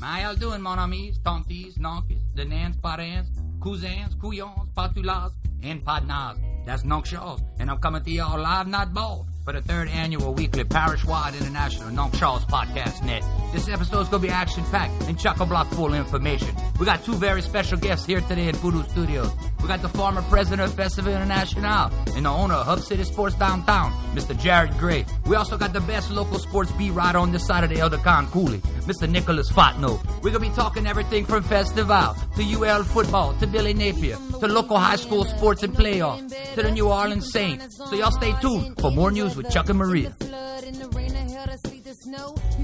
How y'all doing, mon amis, tantes, nonkes, the nans, parents, cousins, couillons, patulas, and padnas? That's Shaw's, and I'm coming to y'all live, not bald, for the third annual weekly parish-wide international Shaw's podcast net. This episode's gonna be action-packed and chock-a-block full of information. We got two very special guests here today in Voodoo Studios. We got the former president of Festival International and the owner of Hub City Sports Downtown, Mr. Jared Gray. We also got the best local sports beat right on this side of the El Deccan Cooley, Mr. Nicholas Fontenot. We're gonna be talking everything from Festival to UL football to Billy Napier to local high school sports and playoffs to the New Orleans Saints. So y'all stay tuned for more news with Chuck and Maria.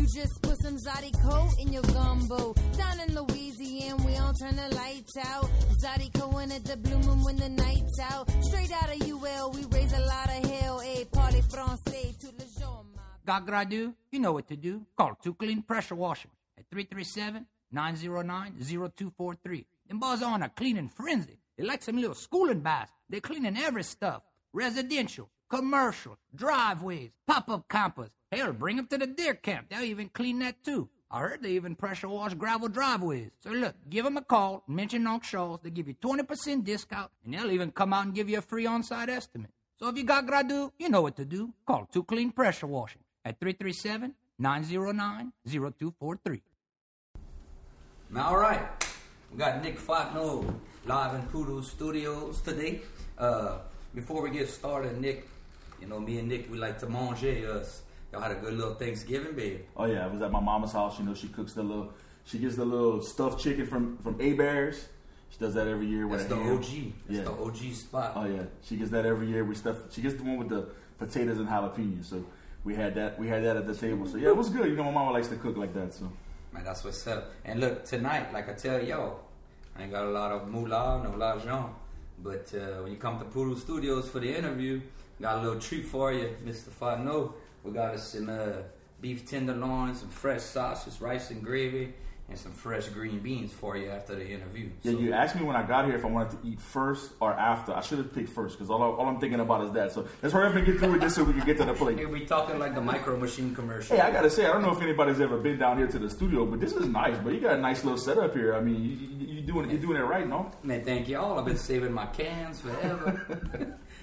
You just put some Zydeco in your gumbo. Down in Louisiana, we don't turn the lights out. Zydeco in at the blue moon when the night's out. Straight out of UL, we raise a lot of hell. A party français to the jour. Got gradu? You know what to do. Call Two Clean Pressure Washing at 337-909-0243. Them boys on a cleaning frenzy. They like some little schooling baths. They're cleaning every stuff. Residential, commercial, driveways, pop-up campers. Hell, bring them to the deer camp. They'll even clean that too. I heard they even pressure wash gravel driveways. So look, give them a call, mention Nonk Shaw's. They give you 20% discount, and they'll even come out and give you a free on-site estimate. So if you got gradu, you know what to do. Call Two Clean Pressure Washing at 337-909-0243. Now, all right. We got Nick Fontenot live in Poodle Studios today. Uh, before we get started, Nick, you know, me and Nick, we like to manger us. Y'all had a good little Thanksgiving, babe. Oh yeah, I was at my mama's house. You know, she cooks the little, she gets the little stuffed chicken from from A Bears. She does that every year. That's the ham. OG. That's Yeah. the OG spot. Oh yeah, she gets that every year. We stuff. She gets the one with the potatoes and jalapenos. So we had that. We had that at the table. So yeah, it was good. You know, my mama likes to cook like that. So Man, that's what's up. And look, tonight, like I tell y'all, I ain't got a lot of moolah, no l'argent. But uh, when you come to Poodle Studios for the interview, got a little treat for you, Mr. Fontenot. We got us some uh, beef tenderloin, some fresh sausage, rice and gravy, and some fresh green beans for you after the interview. yeah, So- you asked me when I got here if I wanted to eat first or after. I should have picked first because all, I- all I'm thinking about is that. So let's hurry up and get through with this so we can get to the plate. Hey, we talking like the micro machine commercial. Hey, I gotta say, I don't know if anybody's ever been down here to the studio, but this is nice. But you got a nice little setup here. I mean, you, you, you doing you're doing it right, no? Man, thank y'all. I've been saving my cans forever.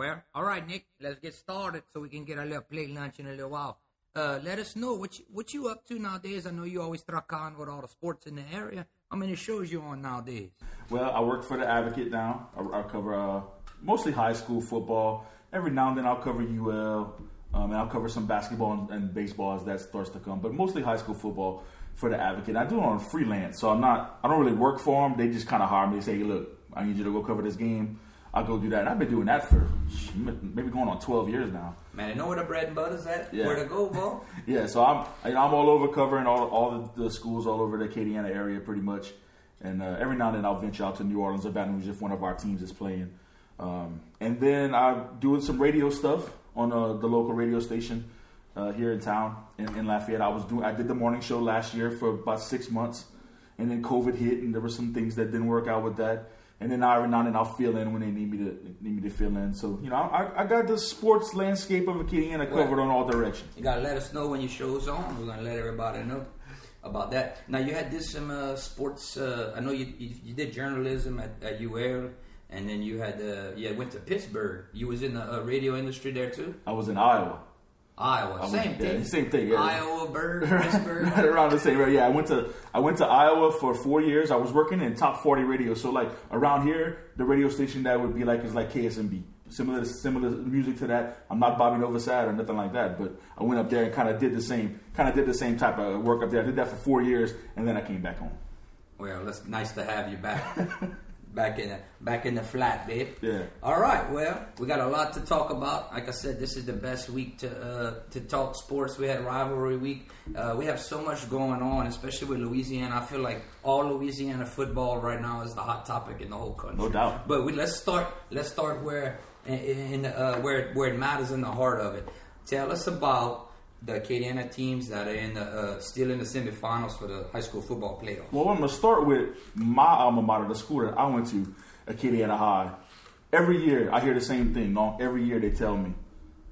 well, all right, Nick. Let's get started so we can get a little plate lunch in a little while. Uh, let us know what you, what you up to nowadays. I know you always truck on with all the sports in the area. How many shows you on nowadays? Well, I work for the Advocate now. I, I cover uh, mostly high school football. Every now and then I'll cover UL, um, and I'll cover some basketball and, and baseball as that starts to come. But mostly high school football for the Advocate. I do it on freelance, so I'm not. I don't really work for them. They just kind of hire me. They say, hey, "Look, I need you to go cover this game." I'll go do that. And I've been doing that for maybe going on 12 years now. Man, I know where the bread and butter's at. Yeah. Where to go, bro? Yeah, so I'm I- I'm all over covering all all the, the schools all over the Acadiana area pretty much, and uh, every now and then I'll venture out to New Orleans or Baton Rouge if one of our teams is playing, um, and then I'm doing some radio stuff on uh, the local radio station uh, here in town in, in Lafayette. I was doing I did the morning show last year for about six months, and then COVID hit and there were some things that didn't work out with that. And then every now and then I'll fill in when they need me to need me to fill in. So you know I, I got the sports landscape of Acadiana covered on all directions. You gotta let us know when your show's on. We're gonna let everybody know about that. Now you had this some uh, sports. Uh, I know you, you you did journalism at, at UL, and then you had uh, yeah went to Pittsburgh. You was in the uh, radio industry there too. I was in Iowa. Iowa, was- same yeah, thing. same thing, yeah. Iowa, Bird, Pittsburgh. right around the same. Right, yeah. I went to I went to Iowa for four years. I was working in top forty radio. So like around here, the radio station that would be like is like KSMB. Similar similar music to that. I'm not Bobby Novosad or nothing like that. But I went up there and kind of did the same kind of did the same type of work up there. I did that for four years, and then I came back home. Well, it's nice to have you back, back in the back in the flat, babe. Yeah. All right. Well, we got a lot to talk about. Like I said, this is the best week to uh, to talk sports. We had rivalry week. Uh, we have so much going on, especially with Louisiana. I feel like all Louisiana football right now is the hot topic in the whole country. No doubt. But we, let's start. Let's start where in, in uh, where where it matters in the heart of it. Tell us about the Acadiana teams that are in the uh, still in the semifinals for the high school football playoff. Well, I'm gonna start with my alma mater, the school that I went to, Acadiana High. Every year I hear the same thing. No, every year they tell me,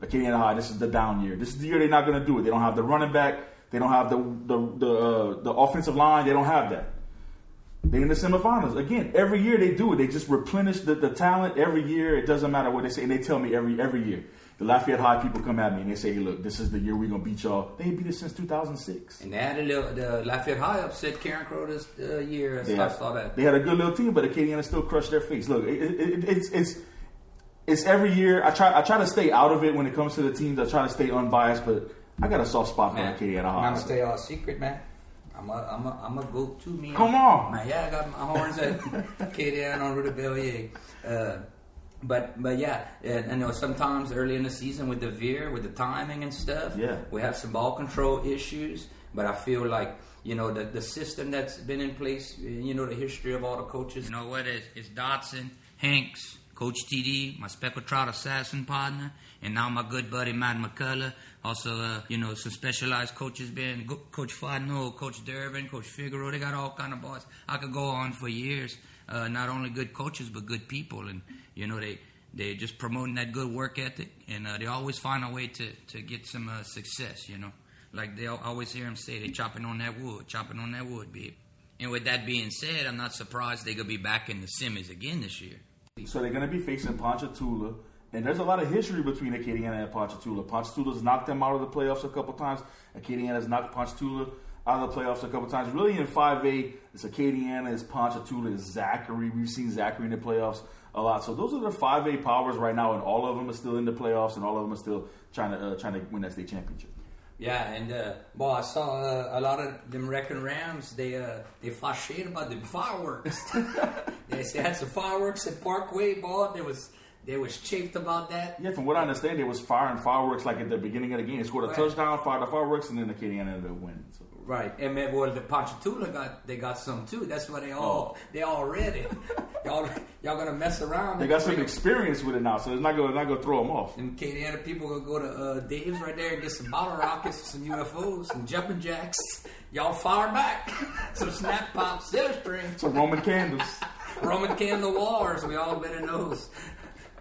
Acadiana High, this is the down year. This is the year they're not gonna do it. They don't have the running back They don't have the the the, uh, the offensive line. They don't have that. They're in the semifinals again. Every year they do it. They just replenish the, the talent every year. It doesn't matter what they say, and they tell me every every year. The Lafayette High people come at me and they say, hey, "Look, this is the year we're gonna beat y'all." They beat us since 2006. And they had a little, the Lafayette High upset Carencro this uh, year. They I had, saw that. they had a good little team, but Acadiana still crushed their face. Look, it, it, it, it's it's it's every year. I try I try to stay out of it when it comes to the teams. I try to stay unbiased, but I got a soft spot for Man, Acadiana I'm gonna tell y'all secret, man. I'm a, I'm a, I'm a go to me. Come on. man. Yeah, I got my horns at Acadiana on de Bellier. Uh, but but yeah, and I know sometimes early in the season with the veer, with the timing and stuff, Yeah. we have some ball control issues. But I feel like you know the the system that's been in place, you know the history of all the coaches. You know what? It's, it's Dotson, Hanks, Coach TD, my speckled trout assassin partner, and now my good buddy Matt McCullough. Also, uh, you know, some specialized coaches been Coach Fadno, Coach Durbin, Coach Figaro. They got all kind of boys. I could go on for years. Uh, not only good coaches, but good people, and you know they they just promoting that good work ethic, and uh, they always find a way to to get some uh, success. You know, like they always hear them say, they chopping on that wood, chopping on that wood, babe. And with that being said, I'm not surprised they gonna be back in the semis again this year. So they're going to be facing Ponchatoula. And there's a lot of history between Acadiana and Ponchatoula. Ponchatoula's knocked them out of the playoffs a couple times. Acadiana's knocked Ponchatoula out of the playoffs a couple times. Really, in 5A, it's Acadiana, it's Ponchatoula, it's Zachary. We've seen Zachary in the playoffs a lot. So those are the 5A powers right now, and all of them are still in the playoffs, and all of them are still trying to uh, trying to win that state championship. Yeah, and uh, boy, I saw uh, a lot of them wrecking Rams. They uh, they shit about the fireworks. they said had some fireworks at Parkway, Ball. There was they was chafed about that. Yeah, from what I understand, they was firing fireworks like at the beginning of the game. They scored a Right. touchdown, fired the fireworks, and then the Acadiana ended up winning. So. Right, and man, well, the Ponchatoula got they got some too. That's why they all they all ready. y'all y'all gonna mess around. Oh. They got some experience with it now, so it's not gonna not gonna throw them off. And Acadiana people gonna go to uh, Dave's right there and get some bottle rockets, some UFOs, some jumping jacks. Y'all fire back, some snap pops, silly string. Some Roman candles. Roman candle wars. We all better knows,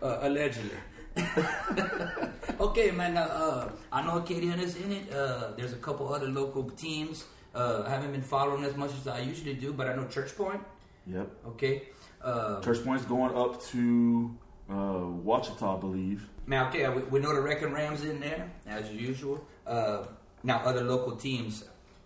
uh, allegedly. okay, man. Uh, uh, I know Acadiana is in it. Uh, there's a couple other local teams. Uh, I haven't been following as much as I usually do, but I know Church Point. Yep. Okay. Uh, Church Point's going up to uh, Ouachita, I believe. now, okay, we, we know the Wrecking Rams in there as usual. Uh, now, other local teams.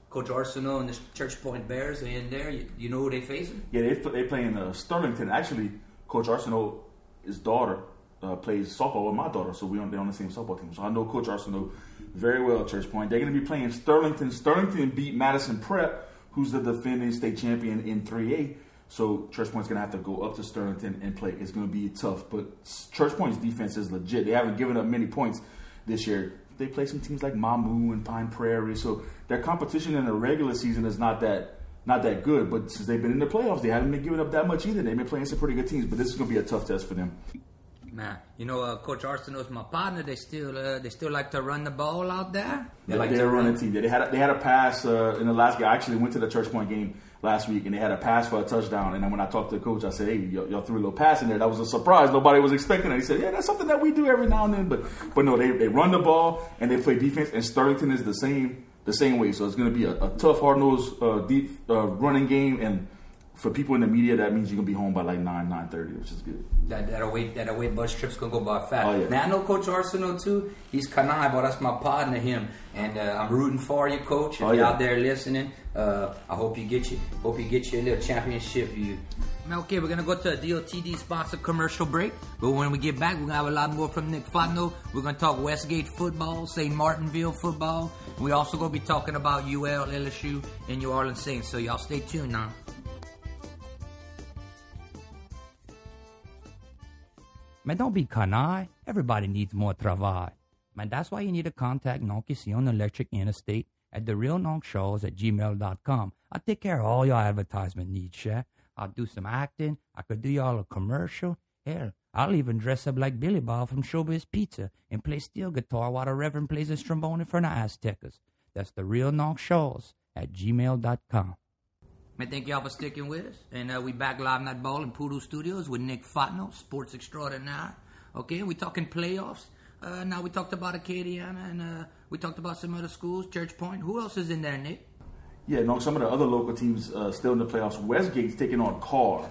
Coach Arsenal and the Church Point Bears are in there. You, you know who they facing? Yeah, they they play in uh, Sterlington. Actually, Coach Arsenal, his daughter, uh, plays softball with my daughter, so we on they're on the same softball team. So I know Coach Arsenal very well. at Church Point. They're going to be playing Sterlington. Sterlington beat Madison Prep, who's the defending state champion in 3A. So Church Point's going to have to go up to Sterlington and play. It's going to be tough, but Church Point's defense is legit. They haven't given up many points this year. They play some teams like Mamou and Pine Prairie, so their competition in the regular season is not that not that good. But since they've been in the playoffs, they haven't been giving up that much either. They've been playing some pretty good teams, but this is going to be a tough test for them. Man, you know, uh, Coach Arsenal's my partner. They still, uh, they still like to run the ball out there. They They're, like they're running run. team. They had a, they had a pass uh, in the last game. I actually went to the Church Point game last week, and they had a pass for a touchdown. And then when I talked to the coach, I said, "Hey, y'all, y'all threw a little pass in there. That was a surprise. Nobody was expecting it." He said, "Yeah, that's something that we do every now and then." But but no, they they run the ball and they play defense. And Sterlington is the same the same way. So it's going to be a, a tough, hard nosed, uh, deep uh, running game. And for people in the media, that means you're going to be home by like nine nine thirty, which is good. That, that away that away bus trip's gonna go by fast. Oh, yeah. Man, I know Coach Arsenal too. He's Kanai, but that's my partner, him. And uh, I'm rooting for you, Coach. If Oh, you're out there listening, uh, I hope you get you hope you get you a little championship. You. Okay, we're gonna go to a DOTD sponsored commercial break. But when we get back, we're gonna have a lot more from Nick Fontenot. We're gonna talk Westgate football, St. Martinville football. We're also gonna be talking about UL, LSU, and New Orleans Saints. So y'all stay tuned now. Man, don't be canai. Everybody needs more travail. Man, that's why you need to contact Nonkision Electric Interstate at the real Shows at gmail.com. I'll take care of all your advertisement needs, chef. I'll do some acting. I could do y'all a commercial. Hell, I'll even dress up like Billy Bob from Showbiz Pizza and play steel guitar while the Reverend plays his trombone for the Aztecas. That's the real Shows at gmail.com. I thank y'all for sticking with us. And uh, we back live night ball in Poodle Studios with Nick Fontenot, sports extraordinaire. Okay, we talking playoffs. Uh, now we talked about Acadiana and uh, we talked about some other schools, Church Point. Who else is in there, Nick? Yeah, no, some of the other local teams uh, still in the playoffs. Westgate's taking on Karr.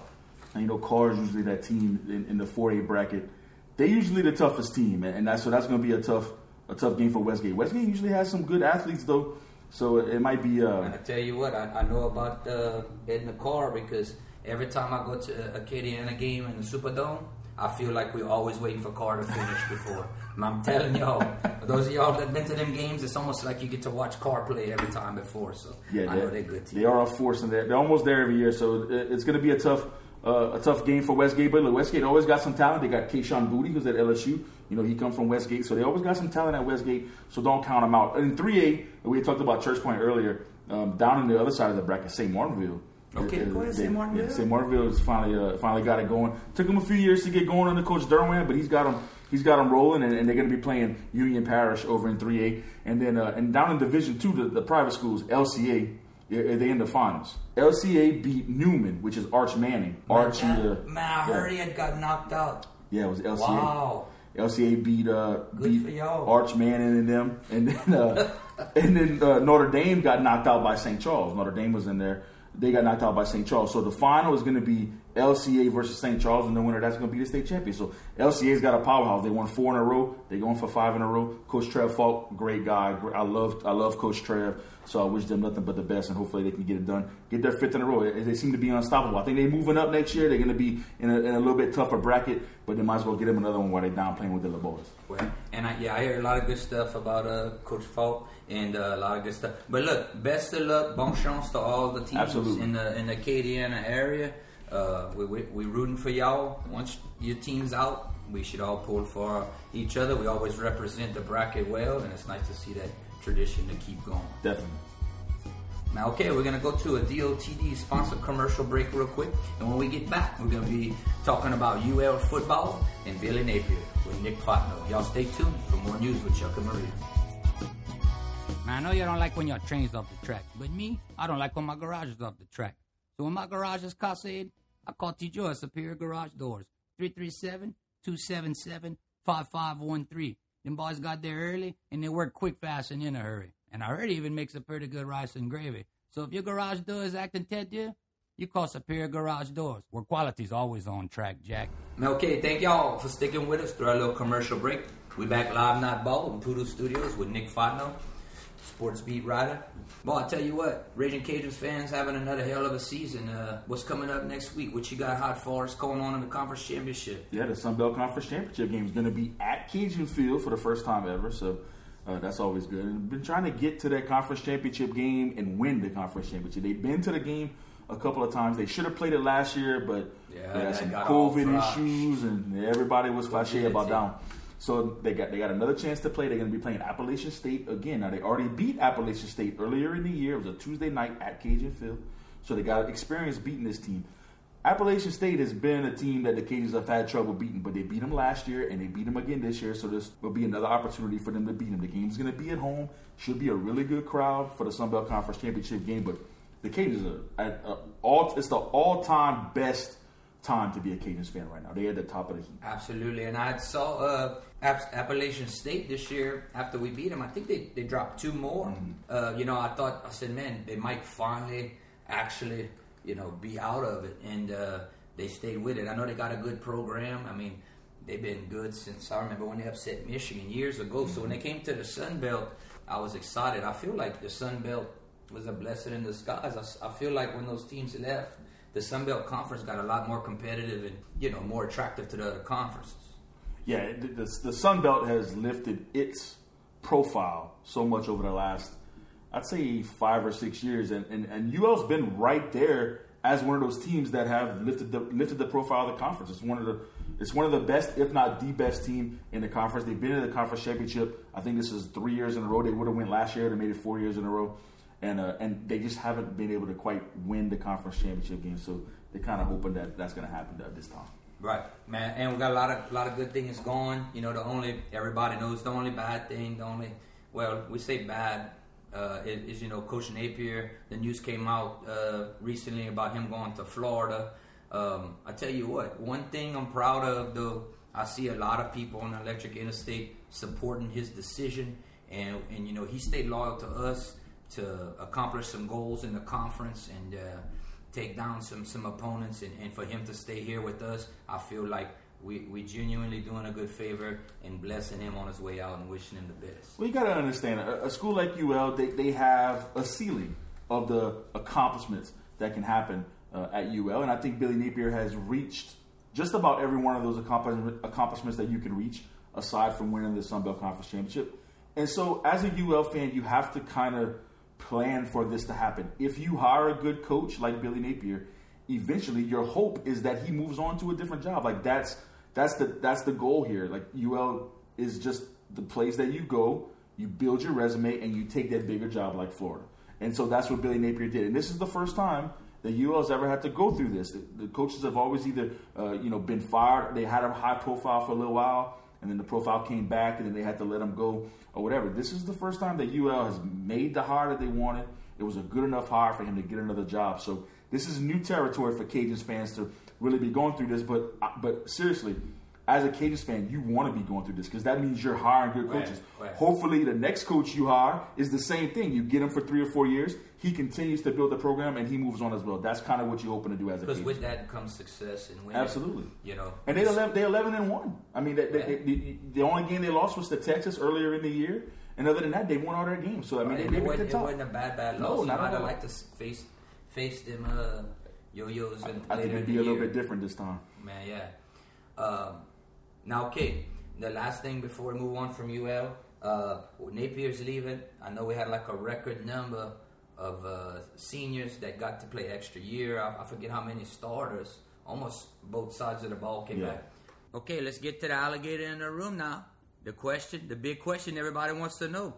And you know, Karr is usually that team in, in the 4A bracket. They're usually the toughest team, and that's so that's going to be a tough a tough game for Westgate. Westgate usually has some good athletes though, so it might be. Uh, and I tell you what, I, I know about uh, Edna Karr because every time I go to a Acadiana game in the Superdome, I feel like we're always waiting for Karr to finish before. And I'm telling y'all, those of y'all that been to them games, it's almost like you get to watch Karr play every time before. So yeah, I know they're good. Team. They are a force, and they're, they're almost there every year. So it's going to be a tough. Uh, a tough game for Westgate, but look, Westgate always got some talent. They got Kayshon Boutte, who's at LSU. You know, he comes from Westgate, so they always got some talent at Westgate. So don't count them out. In 3A, we talked about Church Point earlier. Um, down on the other side of the bracket, St. Martinville Okay, go ahead, St. Martinville. Yeah, St. Martinville has finally uh, finally got it going. Took him a few years to get going under Coach Derwin, but he's got them he's got them rolling, and, and they're going to be playing Union Parish over in 3A, and then uh, and down in Division Two, the, the private schools, LCA. They in the finals. LCA beat Newman, which is Arch Manning. Arch, uh, man, I heard he had got knocked out. Yeah, it was LCA. Wow. LCA beat uh, beat Arch Manning and them, and then uh, and then uh, Notre Dame got knocked out by St. Charles. Notre Dame was in there, they got knocked out by St. Charles. So the final is going to be LCA versus St. Charles, and the winner that's going to be the state champion. So LCA's got a powerhouse. They won four in a row. They're going for five in a row. Coach Trev Faulk, great guy. I love I love Coach Trev. So I wish them nothing but the best, and hopefully they can get it done. Get their fifth in a row. They seem to be unstoppable. I think they're moving up next year. They're going to be in a, in a, little bit tougher bracket, but they might as well get them another one while they're down playing with the boys. Well, and I, yeah, I hear a lot of good stuff about uh, Coach Faulk and uh, a lot of good stuff. But look, best of luck, bon chance to all the teams Absolutely. in the in the Acadiana area. Uh, we, we we rooting for y'all. Once your team's out, we should all pull for each other. We always represent the bracket well, and it's nice to see that tradition to keep going. Definitely. Now, okay, we're going to go to a DOTD sponsored commercial break real quick. And when we get back, we're going to be talking about UL football and Billy Napier with Nick Fontenot. Y'all stay tuned for more news with Chuck and Maria. Now, I know you don't like when your train's off the track, but me, I don't like when my garage is off the track. So when my garage is casted, I call T-Joe at Superior Garage Doors, 337-277-5513. Them boys got there early, and they work quick, fast, and in a hurry. And I heard he even makes a pretty good rice and gravy. So if your garage door is acting tender, you call Superior Garage Doors, where quality's always on track, Jack. Okay, thank y'all for sticking with us through our little commercial break. We back live, not ball, in Poodle Studios with Nick Fontenot sports beat writer. Well, I tell you what, Raging Cajuns fans having another hell of a season. Uh, what's coming up next week? What you got hot for us going on in the conference championship? Yeah, the Sun Belt Conference Championship game is going to be at Cajun Field for the first time ever. So uh, that's always good. And been trying to get to that conference championship game and win the conference championship. They've been to the game a couple of times. They should have played it last year, but yeah, they had some COVID issues, and everybody was flashy about down. So they got they got another chance to play. They're going to be playing Appalachian State again. Now they already beat Appalachian State earlier in the year. It was a Tuesday night at Cajun Field, so they got experience beating this team. Appalachian State has been a team that the Cajuns have had trouble beating, but they beat them last year and they beat them again this year. So this will be another opportunity for them to beat them. The game's going to be at home. Should be a really good crowd for the Sun Belt Conference Championship game. But the Cajuns are at uh, all. It's the all-time best time to be a Cajuns fan right now. They're at the top of the heap. Absolutely, and I saw uh, Appalachian State this year after we beat them. I think they, they dropped two more. Mm-hmm. Uh, you know, I thought I said, man, they might finally actually you know be out of it, and uh, they stayed with it. I know they got a good program. I mean, they've been good since I remember when they upset Michigan years ago. Mm-hmm. So when they came to the Sun Belt, I was excited. I feel like the Sun Belt was a blessing in disguise. I, I feel like when those teams left the Sun Belt Conference got a lot more competitive and you know more attractive to the other conferences. Yeah, the, the, the Sun Belt has lifted its profile so much over the last, I'd say, five or six years, and and, and UL's been right there as one of those teams that have lifted the lifted the profile of the conference. It's one of the it's one of the best, if not the best team in the conference. They've been in the conference championship. I think this is three years in a row. They would have went last year. They made it four years in a row and uh, and they just haven't been able to quite win the conference championship game. So they're kind of hoping that that's going to happen this time. Right, man, and we got a lot of lot of good things going. You know, the only everybody knows the only bad thing, the only well, we say bad uh, is, is, you know Coach Napier. The news came out uh, recently about him going to Florida. Um, I tell you what, one thing I'm proud of though, I see a lot of people on Electric Interstate supporting his decision, and and you know he stayed loyal to us to accomplish some goals in the conference and. Uh, take down some some opponents and, and for him to stay here with us i feel like we we genuinely doing a good favor and blessing him on his way out and wishing him the best. Well, you got to understand, a, a, school like UL, they, they have a ceiling of the accomplishments that can happen uh, at UL, and I think Billy Napier has reached just about every one of those accomplishments that you can reach, aside from winning the Sun Belt Conference championship. And so, as a UL fan, you have to kind of plan for this to happen. If you hire a good coach like Billy Napier, eventually your hope is that he moves on to a different job. Like that's that's the that's the goal here. Like UL is just the place that you go, you build your resume, and you take that bigger job like Florida. And so that's what Billy Napier did. And this is the first time that UL has ever had to go through this. The, the coaches have always either uh, you know been fired, they had a high profile for a little while, and then the profile came back, and then they had to let him go or whatever. This is the first time that UL has made the hire that they wanted. It was a good enough hire for him to get another job. So this is new territory for Cajuns fans to really be going through this. But uh, but seriously, as a Cajuns fan, you want to be going through this because that means you're hiring good coaches. Right, right. Hopefully, the next coach you hire is the same thing. You get him for three or four years. He continues to build the program and he moves on as well. That's kind of what you're hoping to do as a because with that comes success and winning. Absolutely, you know. And they eleven they eleven and one. I mean, they, they, they, the only game they lost was to Texas earlier in the year. And other than that, they won all their games. So I mean, right, they, it, wasn't, it wasn't a bad bad loss. No, you might have liked to face face them uh, yo-yos. And I, I think it'd be a little bit different this time. Man, yeah. Um, now, okay, the last thing before we move on from UL, uh, Napier's leaving. I know we had like a record number of uh, seniors that got to play extra year. I, I, forget how many starters. Almost both sides of the ball came yeah. back. Okay, let's get to the alligator in the room now. The question, the big question everybody wants to know.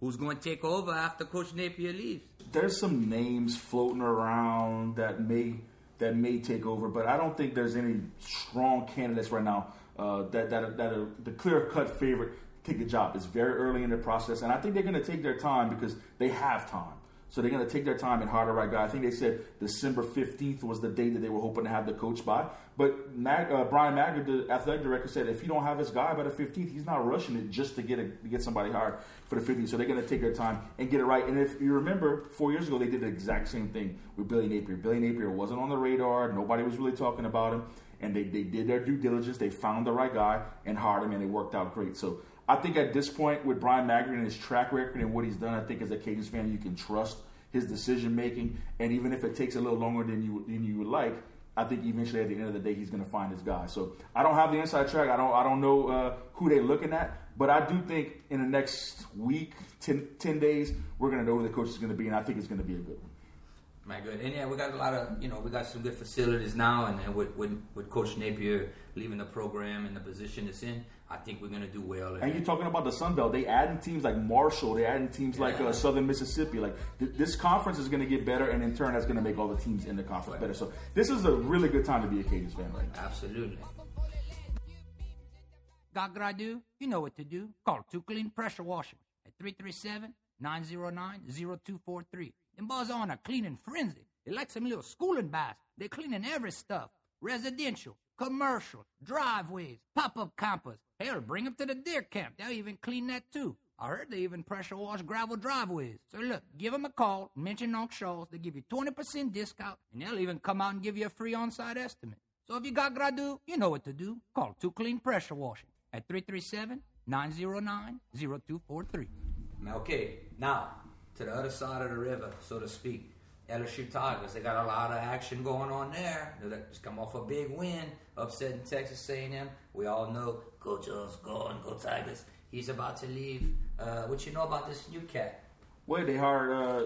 Who's going to take over after Coach Napier leaves? There's some names floating around that may that may take over, but I don't think there's any strong candidates right now uh, that that that are the clear cut favorite to take the job. It's very early in the process, and I think they're going to take their time because they have time. So they're going to take their time and hire the right guy. I think they said December 15th was the date that they were hoping to have the coach by. But Mag, uh, Bryan Maggard, the athletic director, said if you don't have his guy by the 15th, he's not rushing it just to get a, to get somebody hired for the 15th. So they're going to take their time and get it right. And if you remember, four years ago, they did the exact same thing with Billy Napier. Billy Napier wasn't on the radar. Nobody was really talking about him. And they, they did their due diligence. They found the right guy and hired him, and it worked out great. So I think at this point, with Bryan Maggard and his track record and what he's done, I think as a Cajuns fan, you can trust – his decision making, and even if it takes a little longer than you than you would like, I think eventually at the end of the day he's going to find his guy. So I don't have the inside track. I don't I don't know uh, who they're looking at, but I do think in the next week, 10, 10 days, we're going to know who the coach is going to be, and I think it's going to be a good one. My good, and yeah, we got a lot of you know we got some good facilities now, and, and with, with with Coach Napier leaving the program and the position it's in, I think we're going to do well. And you're talking about the Sun Belt. They adding teams like Marshall. They adding teams yeah. like uh, Southern Mississippi. Like th- this conference is going to get better, and in turn, that's going to make all the teams in the conference better. So this is a really good time to be a Cajuns fan right now. Absolutely. Got Gradu? You know what to do. Call Two Clean Pressure Washing at 337-909-0243. Them boys on a cleaning frenzy. They like some little schooling baths. They're cleaning every stuff. Residential, commercial, driveways, pop-up campers. Hell, bring them to the deer camp. They'll even clean that too. I heard they even pressure wash gravel driveways. So look, give them a call, mention Unc Shaw's. They give you 20% discount, and they'll even come out and give you a free on-site estimate. So if you got Gradu, you know what to do. Call Two Clean Pressure Washing at 337-909-0243. Okay, now to the other side of the river, so to speak. LSU Tigers. They got a lot of action going on there. They just come off a big win, upsetting Texas A&M. We all know Coach O's gone, go Tigers. He's about to leave. Uh, what you know about this new cat? Well, they hired, uh,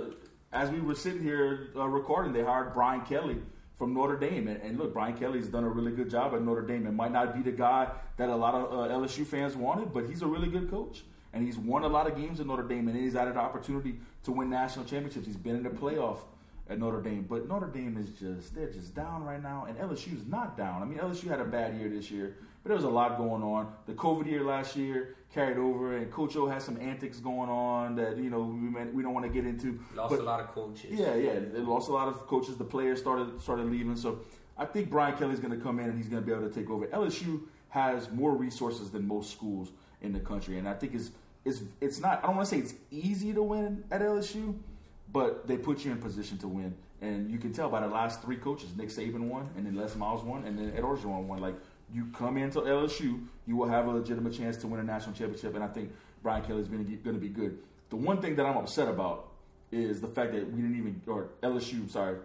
as we were sitting here uh, recording, they hired Brian Kelly from Notre Dame. And, and, look, Brian Kelly's done a really good job at Notre Dame. It might not be the guy that a lot of uh, LSU fans wanted, but he's a really good coach. And he's won a lot of games at Notre Dame, and he's had an opportunity to win national championships. He's been in the playoff at Notre Dame. But Notre Dame is just they're just down right now, and LSU is not down. I mean, LSU had a bad year this year, but there was a lot going on. The COVID year last year carried over, and Coach O has some antics going on that you know we we don't want to get into. Lost but, a lot of coaches. Yeah, yeah, they lost a lot of coaches. The players started started leaving, so I think Brian Kelly's going to come in and he's going to be able to take over. LSU has more resources than most schools. in the country. And I think it's it's it's not. I don't want to say it's easy to win at LSU, but they put you in position to win. And you can tell by the last three coaches, Nick Saban won, and then Les Miles won, and then Ed Orgeron won. Like you come into LSU, you will have a legitimate chance to win a national championship, and I think Brian Kelly is going to be good. The one thing that I'm upset about is the fact that we didn't even, or LSU, sorry,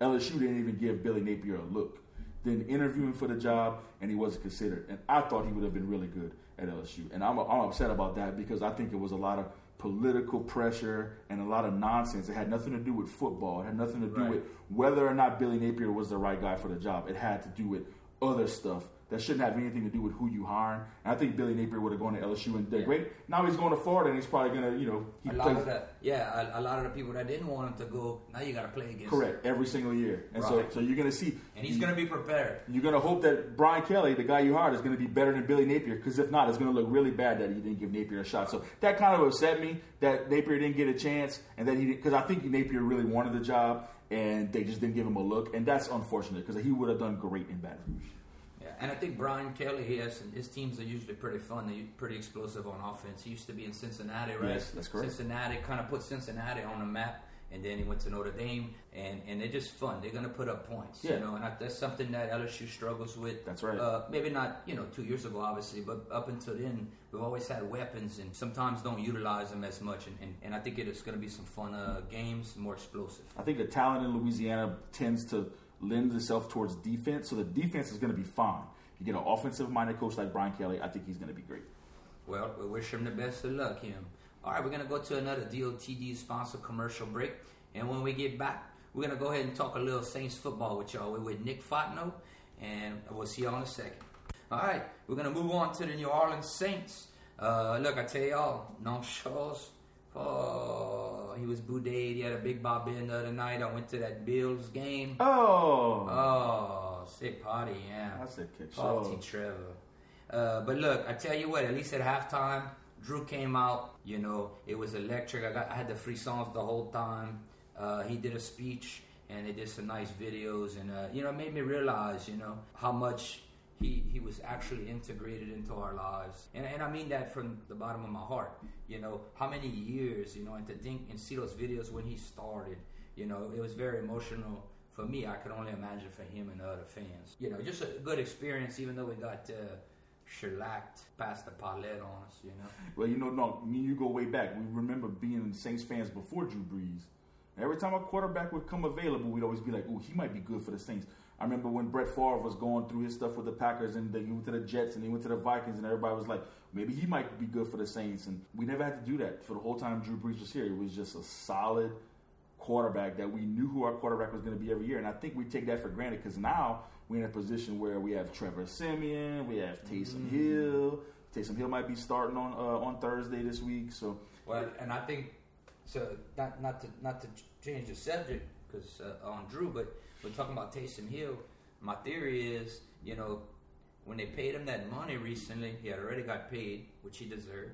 LSU didn't even give Billy Napier a look. Then interviewing for the job, and he wasn't considered. And I thought he would have been really good at LSU. And I'm, I'm upset about that because I think it was a lot of political pressure and a lot of nonsense. It had nothing to do with football. It had nothing to do right. with whether or not Billy Napier was the right guy for the job. It had to do with other stuff that shouldn't have anything to do with who you hire. And I think Billy Napier would have gone to LSU and did yeah. great. Now he's going to Florida and he's probably going to, you know, he a lot plays. of that. Yeah, a, a, lot of the people that didn't want him to go, now you got to play against. Correct, every single year, and right. so so you're going to see. And he's going to be prepared. You're going to hope that Brian Kelly, the guy you hired, is going to be better than Billy Napier. Because if not, it's going to look really bad that he didn't give Napier a shot. So that kind of upset me that Napier didn't get a chance, and that he because I think Napier really wanted the job, and they just didn't give him a look, and that's unfortunate because he would have done great in Baton Rouge and I think Brian Kelly, he has his teams are usually pretty fun. They're pretty explosive on offense. He used to be in Cincinnati, right? Yes, that's correct. Cincinnati kind of put Cincinnati on the map, and then he went to Notre Dame, and, and they're just fun. They're going to put up points, yeah. you know, and I, that's something that LSU struggles with. That's right. Uh, maybe not, you know, two years ago, obviously, but up until then, we've always had weapons, and sometimes don't utilize them as much. And, and, and I think it's going to be some fun uh, games, more explosive. I think the talent in Louisiana tends to lends itself towards defense. So the defense is going to be fine. You get an offensive minded coach like Brian Kelly, I think he's going to be great. Well, we wish him the best of luck, him. All right, we're going to go to another DOTD sponsor commercial break. And when we get back, we're going to go ahead and talk a little Saints football with y'all. We're with Nick Fontenot, and we'll see y'all in a second. All right, we're going to move on to the New Orleans Saints. Uh, look, I tell y'all, no shows. Oh, he was boudade. He had a big bob in the other night. I went to that Bills game. Oh. Oh, sick party, yeah. That's a kick show. Trevor. Uh, but look, I tell you what, at least at halftime, Drew came out. You know, it was electric. I got, I had the free songs the whole time. Uh, he did a speech, and they did some nice videos, and uh, you know, it made me realize, you know, how much he, he was actually integrated into our lives. And, and I mean that from the bottom of my heart. You know, how many years, you know, and to think and see those videos when he started, you know, it was very emotional for me. I could only imagine for him and other fans. You know, just a good experience, even though we got uh, shellacked past the palette on us, you know. Well, you know, no, you go way back. We remember being Saints fans before Drew Brees. Every time a quarterback would come available, we'd always be like, "Oh, he might be good for the Saints." I remember when Brett Favre was going through his stuff with the Packers and then he went to the Jets and he went to the Vikings and everybody was like, maybe he might be good for the Saints. And we never had to do that for the whole time Drew Brees was here. It was just a solid quarterback that we knew who our quarterback was going to be every year. And I think we take that for granted because now we're in a position where we have Trevor Siemian, we have Taysom mm-hmm. Hill. Taysom Hill might be starting on uh, on Thursday this week. So well, and I think so. Not not to not to change the subject because uh, on Drew, but we're talking about Taysom Hill. My theory is, you know, when they paid him that money recently, he had already got paid, which he deserved,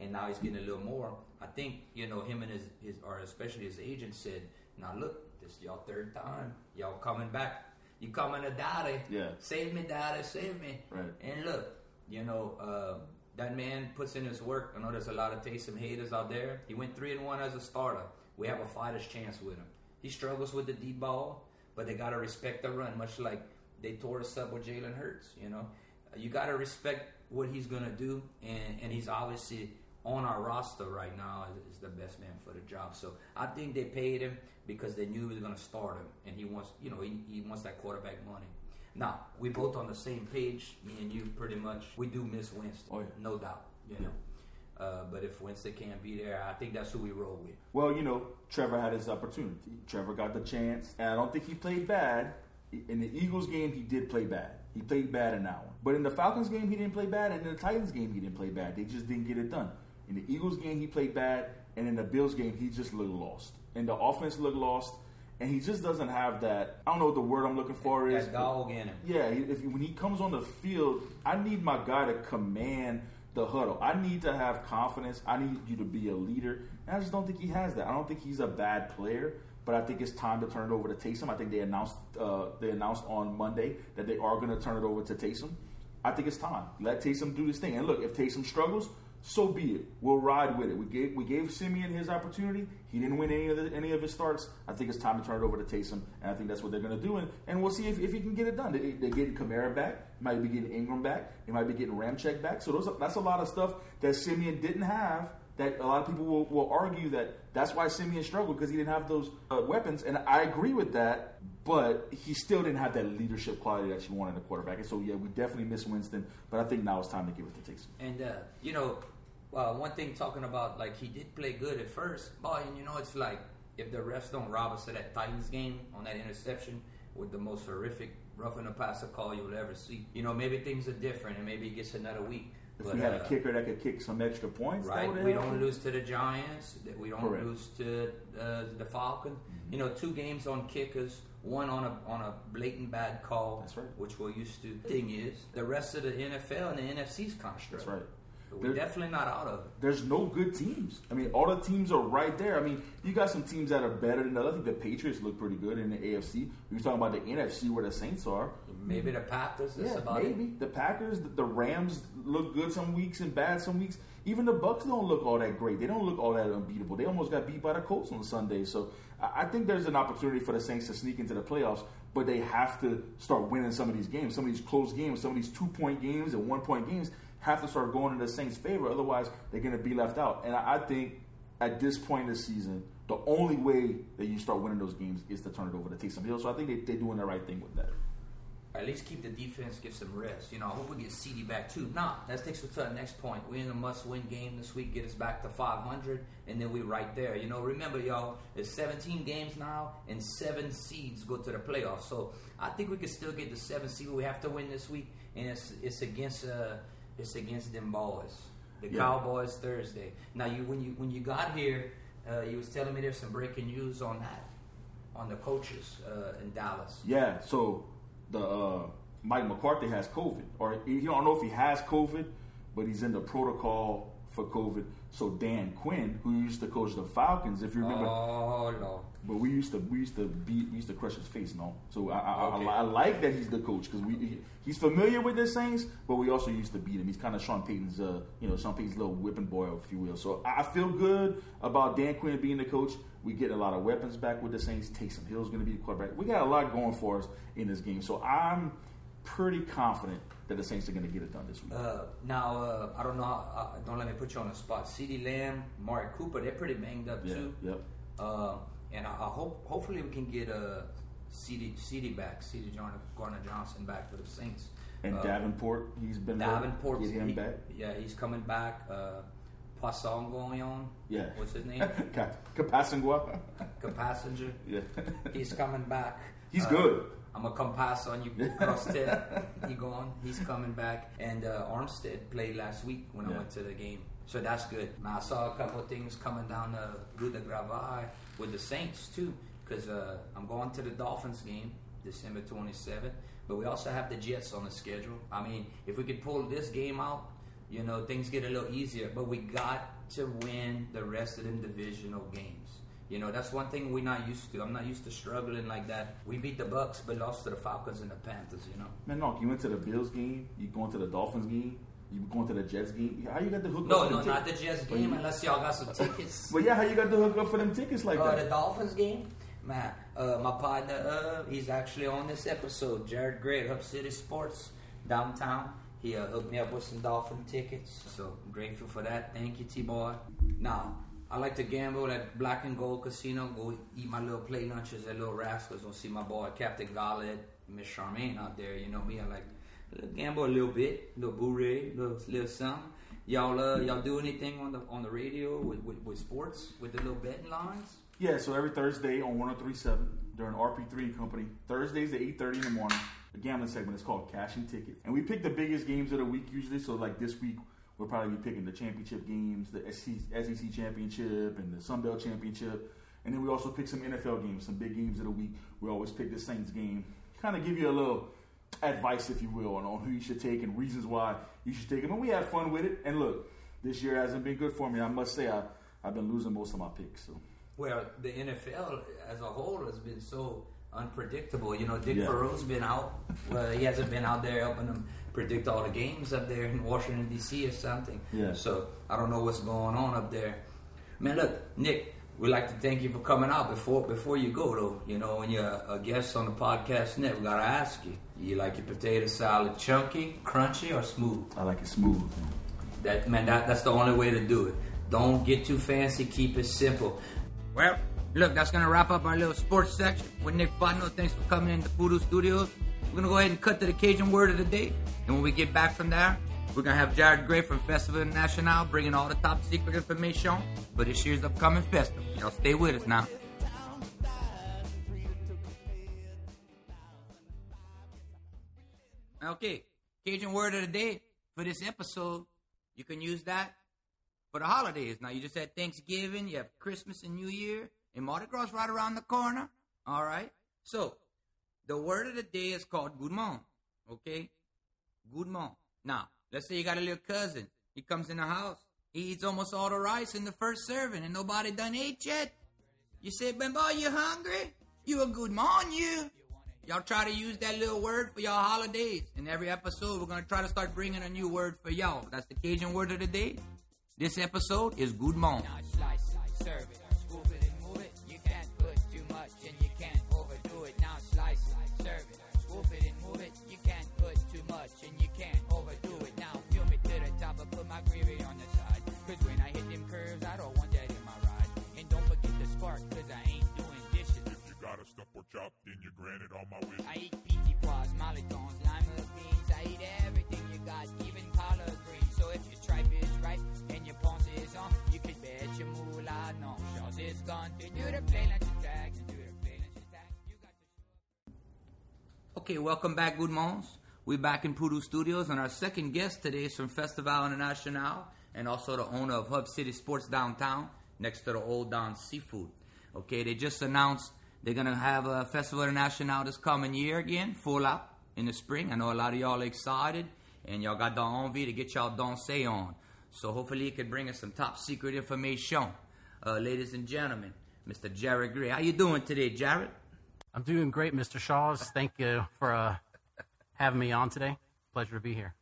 and now he's getting a little more. I think, you know, him and his, his or especially his agent said, now look, this is y'all third time. Y'all coming back. You coming to daddy. Yeah. Save me, daddy, save me. Right. And look, you know, uh, that man puts in his work. I know there's a lot of Taysom haters out there. He went three and one as a starter. We have a fighter's chance with him. He struggles with the deep ball but they gotta respect the run, much like they tore us up with Jalen Hurts. You know, you gotta respect what he's gonna do, and and he's obviously on our roster right now is, the best man for the job. So I think they paid him because they knew he was gonna start him, and he wants you know he, he wants that quarterback money. Now we both on the same page, me and you, pretty much. We do miss Winston, oh, yeah. no doubt. You know. Uh, but if Winston can't be there, I think that's who we roll with. Well, you know, Trevor had his opportunity. Trevor got the chance, and I don't think he played bad. In the Eagles game, he did play bad. He played bad in that one. But in the Falcons game, he didn't play bad, and in the Titans game, he didn't play bad. They just didn't get it done. In the Eagles game, he played bad, and in the Bills game, he just looked lost. And the offense looked lost, and he just doesn't have that. I don't know what the word I'm looking for is. That dog in him. Yeah, if, when he comes on the field, I need my guy to command – the huddle. I need to have confidence. I need you to be a leader. And I just don't think he has that. I don't think he's a bad player, but I think it's time to turn it over to Taysom. I think they announced uh, they announced on Monday that they are going to turn it over to Taysom. I think it's time. Let Taysom do this thing. And look, if Taysom struggles, so be it. We'll ride with it. We gave we gave Siemian his opportunity. He didn't win any of the, any of his starts. I think it's time to turn it over to Taysom, and I think that's what they're going to do. And, and we'll see if, if he can get it done. They, they're getting Kamara back. They might be getting Ingram back. They might be getting Ramczyk back. So those, that's a lot of stuff that Siemian didn't have. That a lot of people will, will argue that that's why Siemian struggled because he didn't have those uh, weapons, and I agree with that. But he still didn't have that leadership quality that you want in a quarterback. And so yeah, we definitely miss Winston, but I think now it's time to give it to Taysom. And uh, you know, uh, one thing talking about like he did play good at first, but and you know it's like if the refs don't rob us of that Titans game on that interception with the most horrific roughing the passer call you'll ever see, you know maybe things are different and maybe he gets another week. If But, we had uh, a kicker that could kick some extra points, Right, we don't lose to the Giants. that We don't Correct. lose to uh, the Falcons. Mm-hmm. You know, two games on kickers, one on a on a blatant bad call. That's right. Which we're used to. The thing is, the rest of the NFL and the NFC's of That's right. We're There- definitely not out of it. there's no good teams. I mean, all the teams are right there. I mean, you got some teams that are better than others. I think the Patriots look pretty good in the AFC. We were talking about the NFC where the Saints are. Maybe the Packers. Yeah, about maybe it. the Packers, the, the Rams look good some weeks and bad some weeks. Even the Bucks don't look all that great. They don't look all that unbeatable. They almost got beat by the Colts on Sunday. So I, I think there's an opportunity for the Saints to sneak into the playoffs, but they have to start winning some of these games. Some of these close games, some of these two point games and one point games have to start going in the Saints' favor. Otherwise, they're going to be left out. And I, think at this point in the season, the only way that you start winning those games is to turn it over to Taysom Hill. So I think they, they're doing the right thing with that. At least keep the defense, give some rest. You know, I hope we get CD back too. Nah, that takes us to the next point. We're in a must-win game this week, get us back to 500, and then we're right there. You know, remember, y'all, it's 17 games now, and seven seeds go to the playoffs. So I think we can still get the seven seed. We have to win this week, and it's it's against uh it's against them boys, the Yeah. Cowboys Thursday. Now, you when you when you got here, uh, you was telling me there's some breaking news on that, on the coaches uh, in Dallas. Yeah, so the uh, Mike McCarthy has COVID, or you don't know if he has COVID, but he's in the protocol for COVID. So Dan Quinn, who used to coach the Falcons, if you remember, Oh Lord. But we used to we used to beat we used to crush his face, no. So I I, Okay. I, I like that he's the coach because we he- he's familiar with the Saints, but we also used to beat him. He's kind of Sean Payton's uh you know Sean Payton's little whipping boy, if you will. So I I feel good about Dan Quinn being the coach. We get a lot of weapons back with the Saints. Taysom Hill's going to be the quarterback. We got a lot going for us in this game, so I'm pretty confident that the Saints are going to get it done this week. Uh, now, uh, I don't know. Uh, don't let me put you on the spot. CeeDee Lamb, Mark Cooper, they're pretty banged up yeah, too. yep. And I, I hope, hopefully, we can get uh, C.D. CD back, C.D. Gardner, Johnson back for the Saints. And uh, Davenport, he's been. Davenport, Get him he- back. Yeah, he's coming back. Uh, Poisson going on. Yeah. What's his name? Capasangua. Capassenger. yeah. He's coming back. He's Uh, good. I'm gonna come pass on you, Crosstead. he gone. He's coming back. And uh, Armstead played last week when I went to the game, so that's good. I saw a couple of things coming down the Rue de Gravai with the Saints too, because uh, I'm going to the Dolphins game December 27th. But we also have the Jets on the schedule. I mean, if we could pull this game out, you know, things get a little easier. But we got to win the rest of them divisional games. You know, that's one thing we're not used to. I'm not used to struggling like that. We beat the Bucks, but lost to the Falcons and the Panthers. You know. Man, no, you went to the Bills game. You going to the Dolphins game. You going to the Jets game. How you got the hook No, no, not the? Jets game you- unless y'all got some tickets. But yeah, how you got the hook up for them tickets like Uh, that? the Dolphins game, man. Uh, my partner, uh, he's actually on this episode. Jared Gray, Hub City Sports, downtown. He uh, hooked me up with some Dolphin tickets, so I'm grateful for that. Thank you, T-Boy. Now, I like to gamble at Black and Gold Casino. Go eat my little play lunches at Little Rascals. Go see my boy Captain Gauntlet, Miss Charmaine out there. You know me, I like gamble a little bit, little bourrée, little little something. Y'all, uh, y'all do anything on the on the radio with, with, with sports with the little betting lines? Yeah, so every Thursday on 1037 during RP3 and Company, Thursdays at 8.30 in the morning, the gambling segment is called Cash and Tickets. And we pick the biggest games of the week usually. So like this week, we'll probably be picking the championship games, the SEC championship and the Sun Belt championship. And then we also pick some NFL games, some big games of the week. We always pick the Saints game. Kind of give you a little advice, if you will, on, on who you should take and reasons why you should take them. And we had fun with it. And look, this year hasn't been good for me. I must say, I, I've been losing most of my picks. So. Well, the NFL as a whole has been so unpredictable. You know, Dick Yeah. Farrell's been out. Well, he hasn't been out there helping them predict all the games up there in Washington D.C. or something. Yeah. So I don't know what's going on up there. Man, look, Nick. We'd like to thank you for coming out. Before before you go though, you know, when you're a guest on the podcast, Nick, we gotta ask you: You like your potato salad chunky, crunchy, or smooth? I like it smooth. That man, that, that's the only way to do it. Don't get too fancy. Keep it simple. Well, look, that's gonna wrap up our little sports section with Nick Fontenot. Thanks for coming in into Voodoo Studios. We're gonna go ahead and cut to the Cajun word of the day, and when we get back from there, we're gonna have Jared Gray from Festival International bringing all the top secret information for this year's upcoming festival. Y'all stay with us now. Okay, Cajun word of the day for this episode. You can use that for the holidays. Now you just had Thanksgiving, you have Christmas and New Year, and Mardi Gras right around the corner. All right. So the word of the day is called morning. Okay, morning. Now let's say you got a little cousin. He comes in the house. He eats almost all the rice in the first serving, and nobody done ate yet. You say, "Ben boy, you hungry? You a good morning, you." Y'all try to use that little word for y'all holidays. In every episode, we're gonna try to start bringing a new word for y'all. That's the Cajun word of the day. This episode is good morning. Stuff or chop, then you granted all my wishes. I eat peachy pois, mirlitons, lima beans. I eat everything you got, even collard greens. So if your tripe is right and your ponce is on, you can bet your moolah no shows is gone. To do the play lunch attack, to do the play lunch attack. You got to show. Okay, welcome back, good mornings. We're back in Poodoo Studios, and our second guest today is from Festival International and also the owner of Hub City Sports Downtown, next to the Old Don Seafood. Okay, they just announced they're gonna have a Festival International this coming year again, full out in the spring. I know a lot of y'all are excited, and y'all got the envy to get y'all Don't Say on. So hopefully, it can bring us some top secret information. Uh, ladies and gentlemen, Mr. Jared Gray. How you doing today, Jared? I'm doing great, Mr. Shaws. Thank you for uh, having me on today. Pleasure to be here.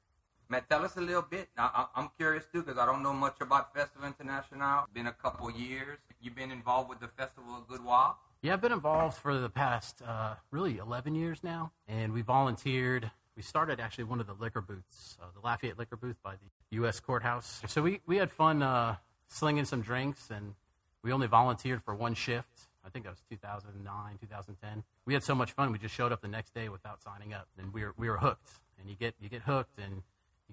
Man, tell us a little bit. Now, I- I'm curious too because I don't know much about Festival International. Been a couple years. You've been involved with the festival a good while. Yeah, I've been involved for the past uh, really 11 years now, and we volunteered. We started actually one of the liquor booths, uh, the Lafayette liquor booth by the U.S. courthouse. So we, we had fun uh, slinging some drinks, and we only volunteered for one shift. I think that was 2009, 2010. We had so much fun, we just showed up the next day without signing up, and we were, we were hooked. And you get, you get hooked, and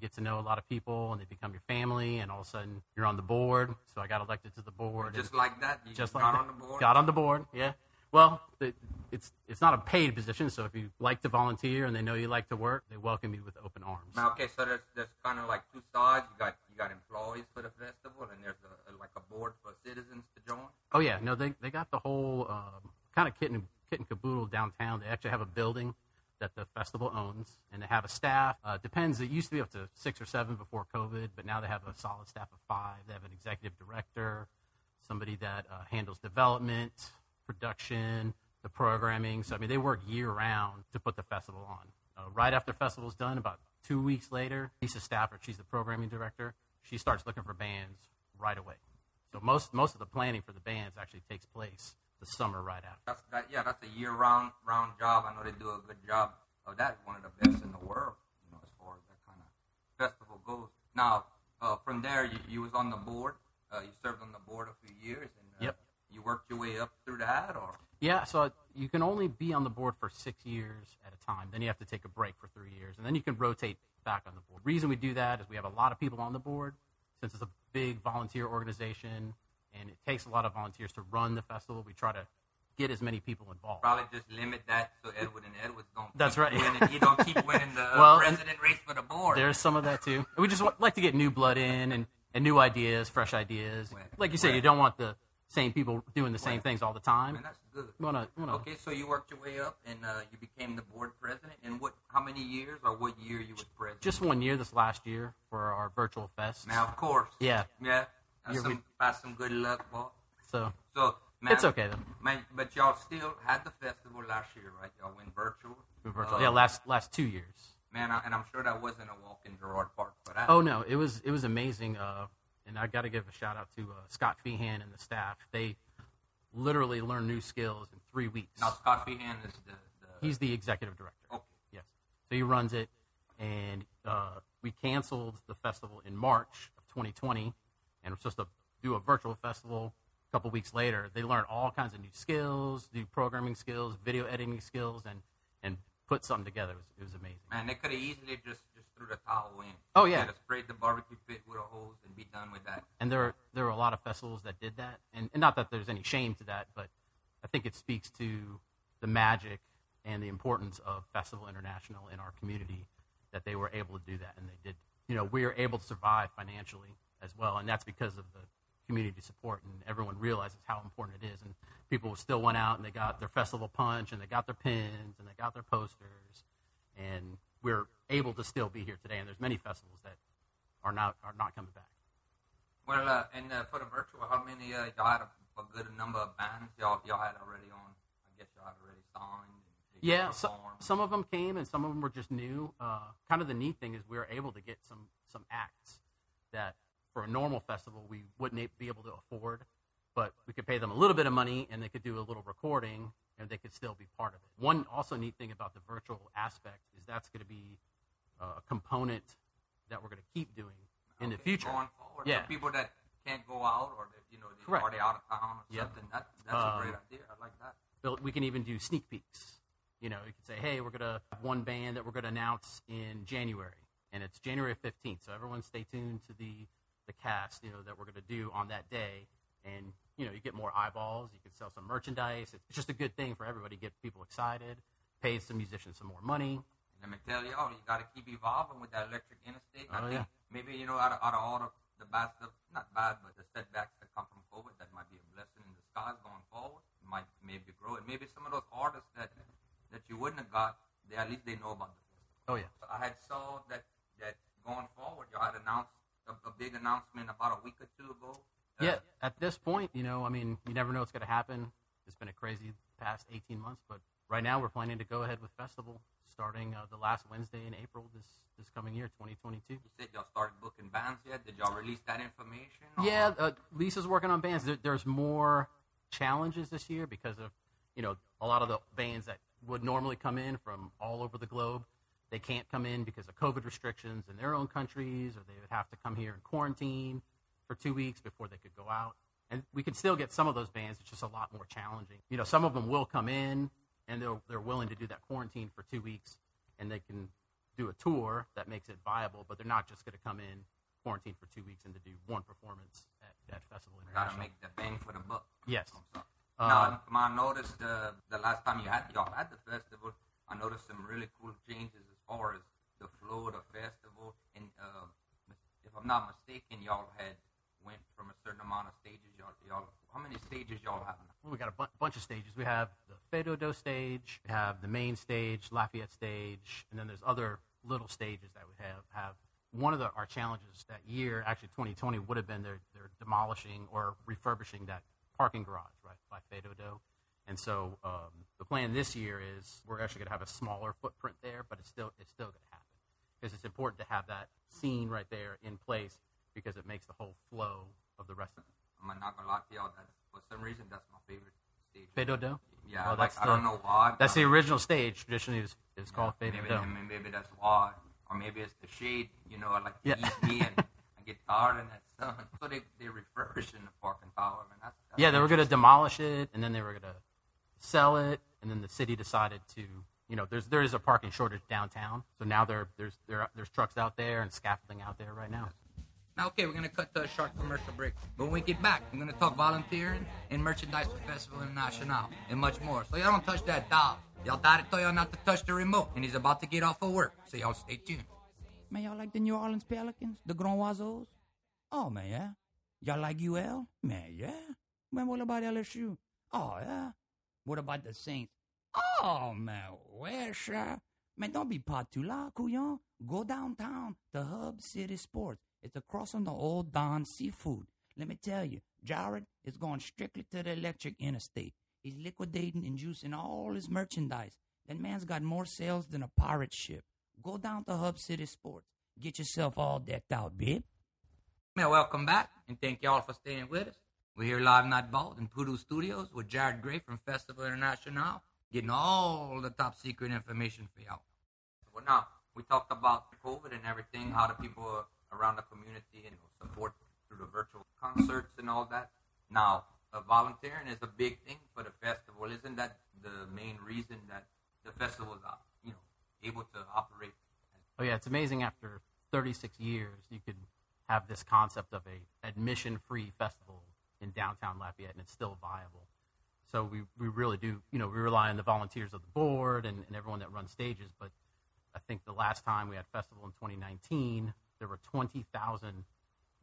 you get to know a lot of people, and they become your family, and all of a sudden you're on the board. So I got elected to the board. Just like that, you just got like on that. the board. Got on the board, yeah. Well, it, it's it's not a paid position, so if you like to volunteer and they know you like to work, they welcome you with open arms. Now, okay, so there's there's kind of like two sides. You got you got employees for the festival, and there's a, like a board for citizens to join. Oh yeah, no, they they got the whole um, kind of kit and kit and caboodle downtown. They actually have a building that the festival owns, and they have a staff. Uh, depends. It used to be up to six or seven before COVID, but now they have a solid staff of five. They have an executive director, somebody that uh, handles development, production, the programming. So I mean, they work year round to put the festival on. Uh, right after festival's done, about two weeks later, Lisa Stafford, she's the programming director. She starts looking for bands right away. So most most of the planning for the bands actually takes place the summer right after. That's that. Yeah, that's a year round round job. I know they do a good job of that. One of the best in the world, you know, as far as that kind of festival goes. Now, uh, from there, you, you was on the board. Uh, you served on the board a few years, and uh, Yep. you worked your way up through that, or Yeah, so you can only be on the board for six years at a time. Then you have to take a break for three years, and then you can rotate back on the board. reason we do that is we have a lot of people on the board, since it's a big volunteer organization, and it takes a lot of volunteers to run the festival. We try to get as many people involved. probably just limit that so Edwin Edwards don't. That's keep right. Winning, you don't keep winning the uh, Well, president race for the board. There's some of that too. We just like to get new blood in and, and new ideas, fresh ideas. Like you said, you don't want the same people doing the same things all the time. Man, that's good. Wanna, wanna, Okay, so you worked your way up, and uh, you became the board president. And what? How many years, or what year you was president? Just one year this last year for our virtual fest. now, of course. Yeah. Yeah. You're some, with- that's some good luck, boy. So So Man, It's okay though. Man, but y'all still had the festival last year, right? Y'all went virtual. Virtual. Uh, yeah, last last two years. Man, I, and I'm sure that wasn't a walk in Girard Park but that. Oh no, it was it was amazing. Uh, and I got to give a shout out to uh, Scott Feehan and the staff. They literally learned new skills in three weeks. Now Scott Feehan is the, the He's the executive director. okay. Yes. So he runs it, and uh, we canceled the festival in March of 2020, and we're supposed to do a virtual festival. A couple weeks later, they learned all kinds of new skills, new programming skills, video editing skills, and and put something together. It was, it was amazing. Man, they could have easily just just threw the towel in. Oh, yeah. Have sprayed the barbecue pit with a hose and be done with that. And there there are a lot of festivals that did that, and, and not that there's any shame to that, but I think it speaks to the magic and the importance of Festival International in our community that they were able to do that, and they did. You know, we are able to survive financially as well, and that's because of the community support, and everyone realizes how important it is. And people still went out and they got their festival punch, and they got their pins, and they got their posters, and we're able to still be here today. And there's many festivals that are not are not coming back. Well, uh, and uh, for the virtual, how many uh, y'all had a, a good number of bands y'all y'all had already on? I guess y'all had already signed. Yeah, so, some of them came and some of them were just new. Uh, kind of the neat thing is we were able to get some some acts that for a normal festival we wouldn't be able to afford, but we could pay them a little bit of money and they could do a little recording and they could still be part of it. One also neat thing about the virtual aspect is that's going to be a component that we're going to keep doing in the future. Going forward, Yeah. for people that can't go out or that, you know they're Correct. already out of town or Yep. something. That that's Um, a great idea. I like that. We can even do sneak peeks. You know, you could say, hey, we're going to have one band that we're going to announce in January, and it's January 15th. So everyone stay tuned to the, the cast, you know, that we're going to do on that day. And, you know, you get more eyeballs. You can sell some merchandise. It's just a good thing for everybody, get people excited, pay some musicians some more money. Let me tell y'all, you got to keep evolving with that electric interstate. Oh, I think yeah. maybe you know out of, out of all the, the bad stuff, not bad, but the setbacks that come from COVID, that might be a blessing in disguise going forward. Might maybe grow And Maybe some of those artists that that you wouldn't have got, they at least they know about the festival. Oh, yeah. So I had saw that that going forward, y'all had announced a, a big announcement about a week or two ago. Uh, Yeah, at this point, you know, I mean, you never know what's going to happen. It's been a crazy past 18 months, but right now we're planning to go ahead with festival starting uh, the last Wednesday in April this this coming year, 2022. You said y'all started booking bands yet? Did y'all release that information? or- Yeah, uh, Lisa's working on bands. There, there's more challenges this year because of you know a lot of the bands that would normally come in from all over the globe. They can't come in because of COVID restrictions in their own countries, or they would have to come here in quarantine for two weeks before they could go out. And we can still get some of those bands. It's just a lot more challenging. You know, some of them will come in and they're they're willing to do that quarantine for two weeks, and they can do a tour that makes it viable. But they're not just going to come in quarantine for two weeks and to do one performance at, at Festival Gotta International. make the bang for the buck. Yes. Uh, now, I noticed uh, the last time you had y'all had the festival, I noticed some really cool changes far as the the festival. And uh, if I'm not mistaken, y'all had went from a certain amount of stages. Y'all, y'all how many stages y'all have now? we got a bu- bunch of stages. We have the Fais Do-Do stage, we have the main stage, Lafayette stage, and then there's other little stages that we have. Have one of the, our challenges that year, actually 2020, would have been they're, they're demolishing or refurbishing that parking garage right by Fais Do-Do. And so um, the plan this year is we're actually going to have a smaller footprint there, but it's still it's still going to happen because it's important to have that scene right there in place because it makes the whole flow of the rest of it. I'm not gonna lie to y'all. That's for some reason that's my favorite stage. Fais Do-Do? Yeah, Oh, like, that's I the- don't know why. That's the original stage. Traditionally, it was, it was Yeah, called maybe, Dome. maybe, that's why, or maybe it's the shade. You know, I like the Yeah. heat and I get tired in that sun. So they they refurbishing the parking tower, man. That's, that's Yeah, they were going to demolish it, and then they were going to sell it, and then the city decided to, you know, there's there is a parking shortage downtown, so now there there's there there's trucks out there and scaffolding out there right now. Now, okay, we're going to cut to a short commercial break. But when we get back, we're going to talk volunteering and merchandise for Festival International and much more. So y'all don't touch that dial. Y'all daddy told y'all not to touch the remote, and he's about to get off of work. So y'all stay tuned. Man, y'all like the New Orleans Pelicans? The Grand Oiseaux? Oh, man, yeah. Y'all like UL? Man, yeah. Man, what about LSU? Oh, yeah. What about the Saints? Oh, man, sure? Man, don't be pas too couillon. Go downtown to Hub City Sports. It's across from the old Don Seafood. Let me tell you, Jared is going strictly to the electric interstate. He's liquidating and juicing all his merchandise. That man's got more sales than a pirate ship. Go down to Hub City Sports. Get yourself all decked out, babe. Yeah, welcome back, and thank y'all for staying with us. We're here live night bald in Poodoo Studios with Jared Gray from Festival International, getting all the top secret information for y'all. Well, now we talked about COVID and everything, how the people around the community and support through the virtual concerts and all that. Now, uh, volunteering is a big thing for the festival. Isn't that the main reason that the festival is, uh, you know, able to operate? Oh yeah, it's amazing. After 36 years, you could have this concept of a admission-free festival in downtown Lafayette, and it's still viable. So we, we really do, you know, we rely on the volunteers of the board and, and everyone that runs stages. But I think the last time we had festival in 2019, there were 20,000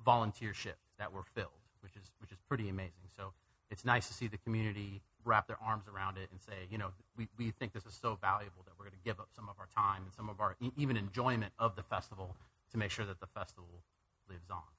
volunteer shifts that were filled, which is which is pretty amazing. So it's nice to see the community wrap their arms around it and say, you know, we, we think this is so valuable that we're going to give up some of our time and some of our even enjoyment of the festival to make sure that the festival lives on.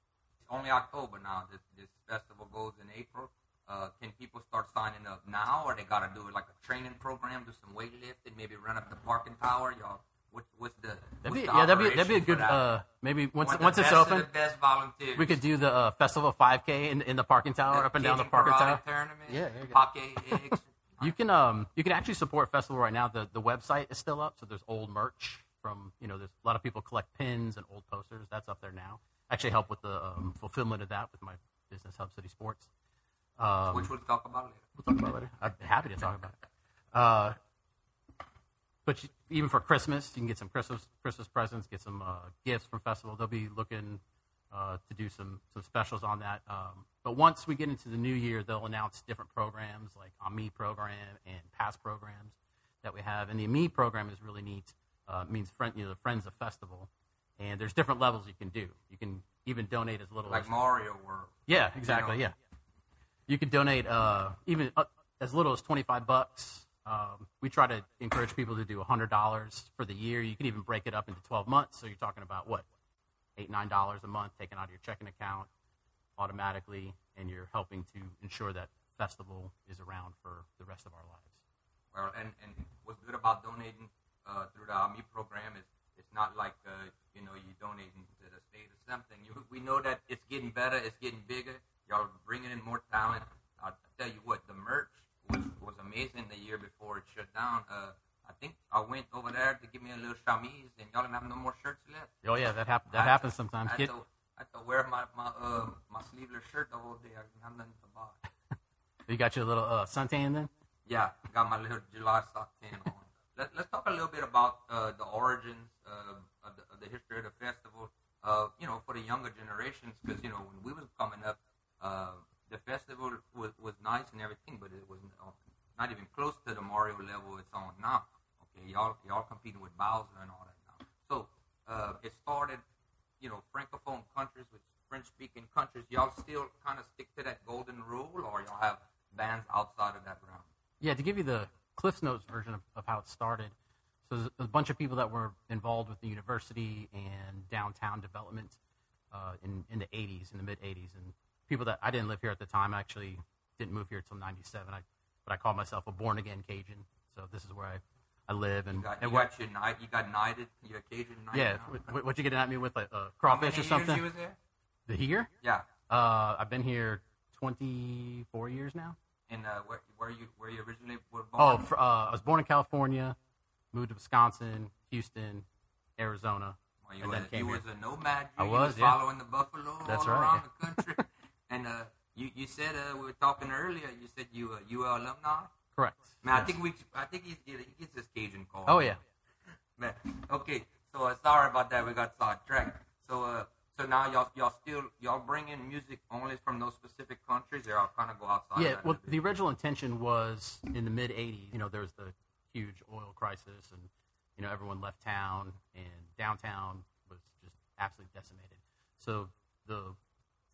It's only October now. This, this festival goes in April. Uh, can people start signing up now, or they got to do it like a training program, do some weightlifting, maybe run up the parking tower? Y'all, what, what's the That'd what's be, the yeah, that'd be that'd be a good. Uh, maybe once once it's open, the best volunteers. we could do the uh, festival 5K in, in the parking tower, up and down the parking tower. Tournament, Yeah, there you go. Eggs. You can um you can actually support festival right now. The the website is still up, so there's old merch from you know there's a lot of people collect pins and old posters. That's up there now. Actually, help with the um, fulfillment of that with my business Hub City Sports. Um, which we'll talk about later. we'll talk about later. I'd be happy to talk about it. Uh, but you, even for Christmas, you can get some Christmas Christmas presents, get some uh, gifts from festival. They'll be looking uh, to do some some specials on that. Um, but once we get into the new year, they'll announce different programs like AMI program and past programs that we have. And the AMI program is really neat. Uh, it means friend, you know, the Friends of Festival. And there's different levels you can do. You can even donate as little Like as Mario World. yeah, exactly. know? Yeah, you can donate uh, even uh, as little as twenty five bucks. Um, we try to encourage people to do hundred dollars for the year. You can even break it up into twelve months. So you're talking about what eight nine dollars a month taken out of your checking account automatically, and you're helping to ensure that festival is around for the rest of our lives. Well, and, and what's good about donating uh, through the AMI program is it's not like uh, you know you donating to the state or something. You, we know that it's getting better, it's getting bigger. Y'all bringing in more talent. I'll tell you what, the merch was was amazing the year before it shut down. Uh, I think I went over there to give me a little chemise, and y'all didn't have no more shirts left. Oh yeah, that happens. That happens sometimes. I had, to, I had to wear my my uh, my sleeveless shirt the whole day. I didn't have nothing to buy. you got your little uh, suntan then. Yeah, got my little July sock tan on. Let, let's talk a little bit about uh, the origins uh, of, the, of the history of the festival. Uh, you know, for the younger generations, because you know when we was coming up, uh, the festival was, was nice and everything, but it was uh, not even close to the Mario level it's on now. Okay, y'all y'all competing with Bowser and all that now. So uh, it started, you know, francophone countries with French-speaking countries. Y'all still kind of stick to that golden rule, or y'all have bands outside of that realm? Yeah, to give you the Cliff's Notes version of, of how it started. So there's a bunch of people that were involved with the university and downtown development uh, in, in the 80s, in the mid 80s. And people that I didn't live here at the time, I actually didn't move here until 97. I, but I call myself a born again Cajun. So this is where I, I live. And, You got, and you what, got night. You got knighted. Your Cajun knight. yeah, what, what you getting at me with, like a crawfish or something? Years you was there? the here? Yeah. Uh, I've been here 24 years now. And uh, where, where you where you originally were Oh, born? fr- uh, I was born in California, moved to Wisconsin, Houston, Arizona, Well, you and was, then came you was a nomad. You, I was, yeah. following the buffalo That's all right, around the country. and uh, you you said uh, we were talking earlier. You said you uh, you are alumni. Correct. Man, I think we I think he's, he gets his Cajun call. Oh yeah. Man, okay. So uh, sorry about that. We got sidetracked. So uh, so now y'all y'all still y'all bring in music only from those specific countries, or y'all kind of go outside. Yeah. of that Well, the original intention was in the mid '80s. You know, there was the huge oil crisis, and you know everyone left town, and downtown was just absolutely decimated. So the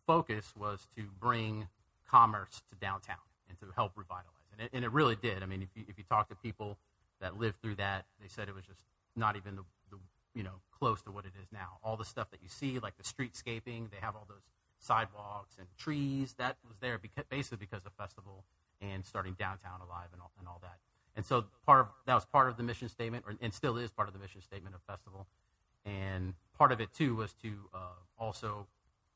focus was to bring commerce to downtown and to help revitalize it, and it, and it really did. I mean, if you if you talk to people that lived through that, they said it was just not even the, the you know close to what it is now. All the stuff that you see, like the streetscaping, they have all those sidewalks and trees. That was there because, basically because of festival and starting downtown alive and all, and all that. And so part of that was part of the mission statement, or, and still is part of the mission statement of festival. And part of it too was to uh, also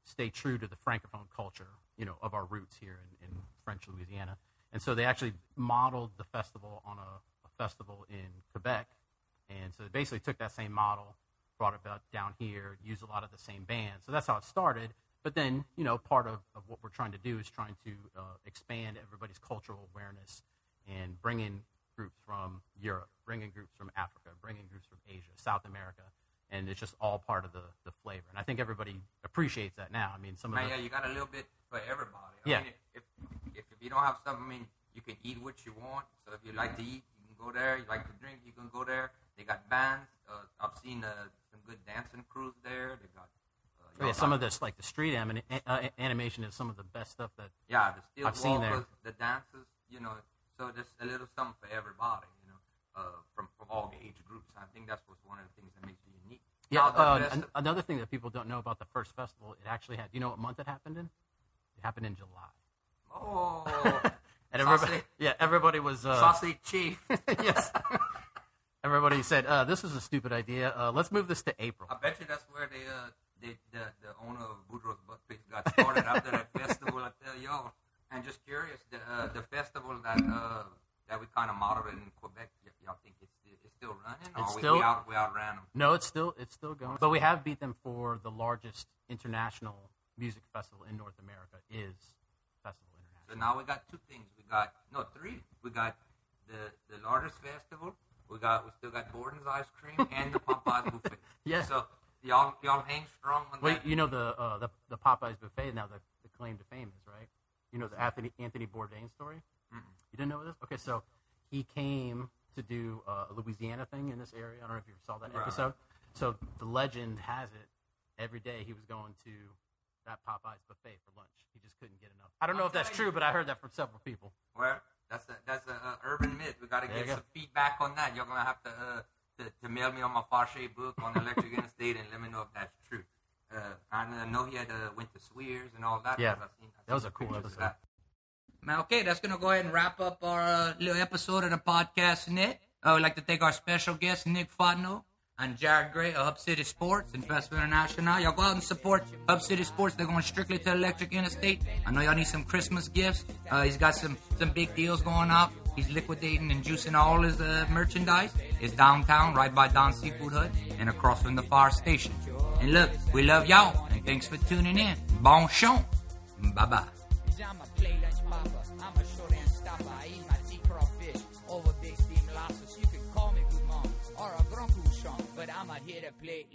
stay true to the francophone culture, you know, of our roots here in, in French Louisiana. And so they actually modeled the festival on a, a festival in Quebec. And so they basically took that same model, brought it back down here, use a lot of the same bands. So that's how it started. But then, you know, part of, of what we're trying to do is trying to uh, expand everybody's cultural awareness and bring in groups from Europe, bring in groups from Africa, bring in groups from Asia, South America, and it's just all part of the, the flavor. And I think everybody appreciates that now. I mean, some of the, yeah, you got a little bit for everybody. I Yeah. mean, if, if if you don't have something, I mean, you can eat what you want. So if you like to eat, you can go there. You like to drink, you can go there. They got bands. Uh, I've seen uh, some good dancing crews there. They got. Uh, Oh, yeah, some of this, like the street anim- uh, animation, is some of the best stuff that. Yeah, the steel I've seen there. the dances, you know. So there's a little something for everybody, you know, uh, from from all the age groups. I think that's what's one of the things that makes it unique. Yeah. Uh, an- another thing that people don't know about the first festival, it actually had. Do you know what month it happened in? It happened in July. oh, And everybody, Sausage. yeah, everybody was. Uh, sausage chief. yes. everybody said, uh, "This is a stupid idea. Uh, let's move this to April." I bet you that's where they, uh, they, the, the owner of Boudreaux's Butt Pigs got started after that festival. I tell y'all. And just curious, the, uh, the festival that uh, that we kind of modeled in Quebec, y- y'all think it's still, it's still running? It's or we, still- we, out, we outran them? No, it's still it's still going. But we have beat them for the largest international music festival in North America. Is Festival International. So now we got two things. We got, no, three. We got the, the largest festival. We got we still got Borden's ice cream and the Popeyes buffet. Yeah. So y'all y'all hang strong on Wait, that. you know the uh, the the Popeyes buffet now the, the claim to fame is right. You know the Anthony Anthony Bourdain story. You didn't know this? Okay, so he came to do uh, a Louisiana thing in this area. I don't know if you saw that Right. episode. So the legend has it every day he was going to that Popeyes buffet for lunch. He just couldn't get enough. I don't know if that's true, but I heard that from several people. Well, that's a that's a uh, urban myth. We got to get go. some feedback on that. You're gonna have to uh, to, to mail me on my Fache book on Electric Interstate and let me know if that's true. Uh, I know he had uh, went to Swears and all that. Yeah, I seen, I That was a cool episode. Man, okay, that's gonna go ahead and wrap up our uh, little episode of the podcast, Nick. I would like to thank our special guest, Nick Fontenot and Jared Gray of Hub City Sports Festival International. Y'all go out and support Hub City Sports. They're going strictly to Electric Interstate. I know y'all need some Christmas gifts. Uh, he's got some some big deals going up. He's liquidating and juicing all his uh, merchandise. It's downtown, right by Don Seafood Hut, and across from the fire station. And look, we love y'all, and thanks for tuning in. Bon chon. Bye bye.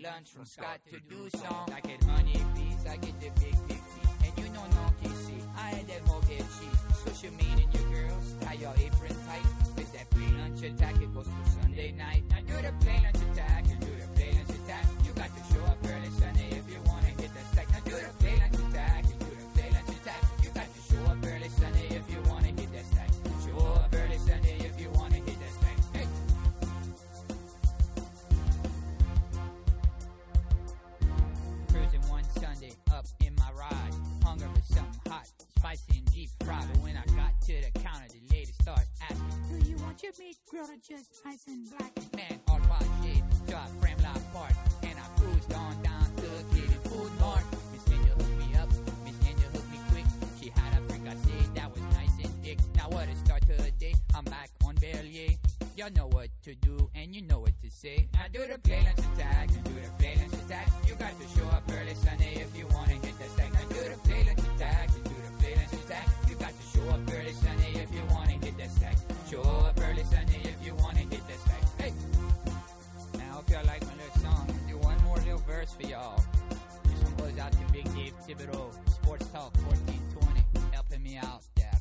Lunch from Scott to Doosan. I get honey bees, I get the big big feet. And you know no KC. I had that mortgage cheese. Social mean and your girls, tie your apron tight. With that play lunch attack, it goes through Sunday night. Now do the play lunch attack, meat just nice and black? Man, all my shit, so I framed life apart. And I cruised on down to kid food mart. Miss Ninja hooked me up, Miss Ninja hooked me quick. She had a fricassee that was nice and thick. Now what a start to a day, I'm back on Bellier. Y'all know what to do and you know what to say. Now do the play attack, and do the play attack. You got to show up early Sunday if you wanna hit the stack. Now do the play attack, and do the play attack. You got to show up early for y'all. This one goes out to Big Dave Thibodeau, Sports Talk 1420, helping me out there.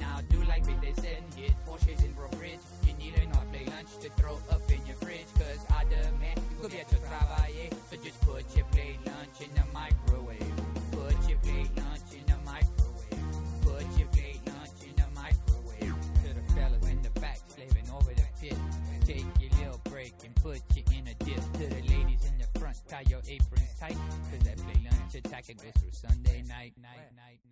Now do like Big Dave said, hit Porsches in brokerage. You need a not play lunch to throw up in your fridge, cause I demand you could get to travailler. So just put your plate lunch in the microwave. Put your plate lunch in the microwave. Put your plate lunch in the microwave. To the fellas in the back slaving over the pit. Take your little break and put tie your aprons tight, cause that play lunch Tactic goes through Sunday night, night, night.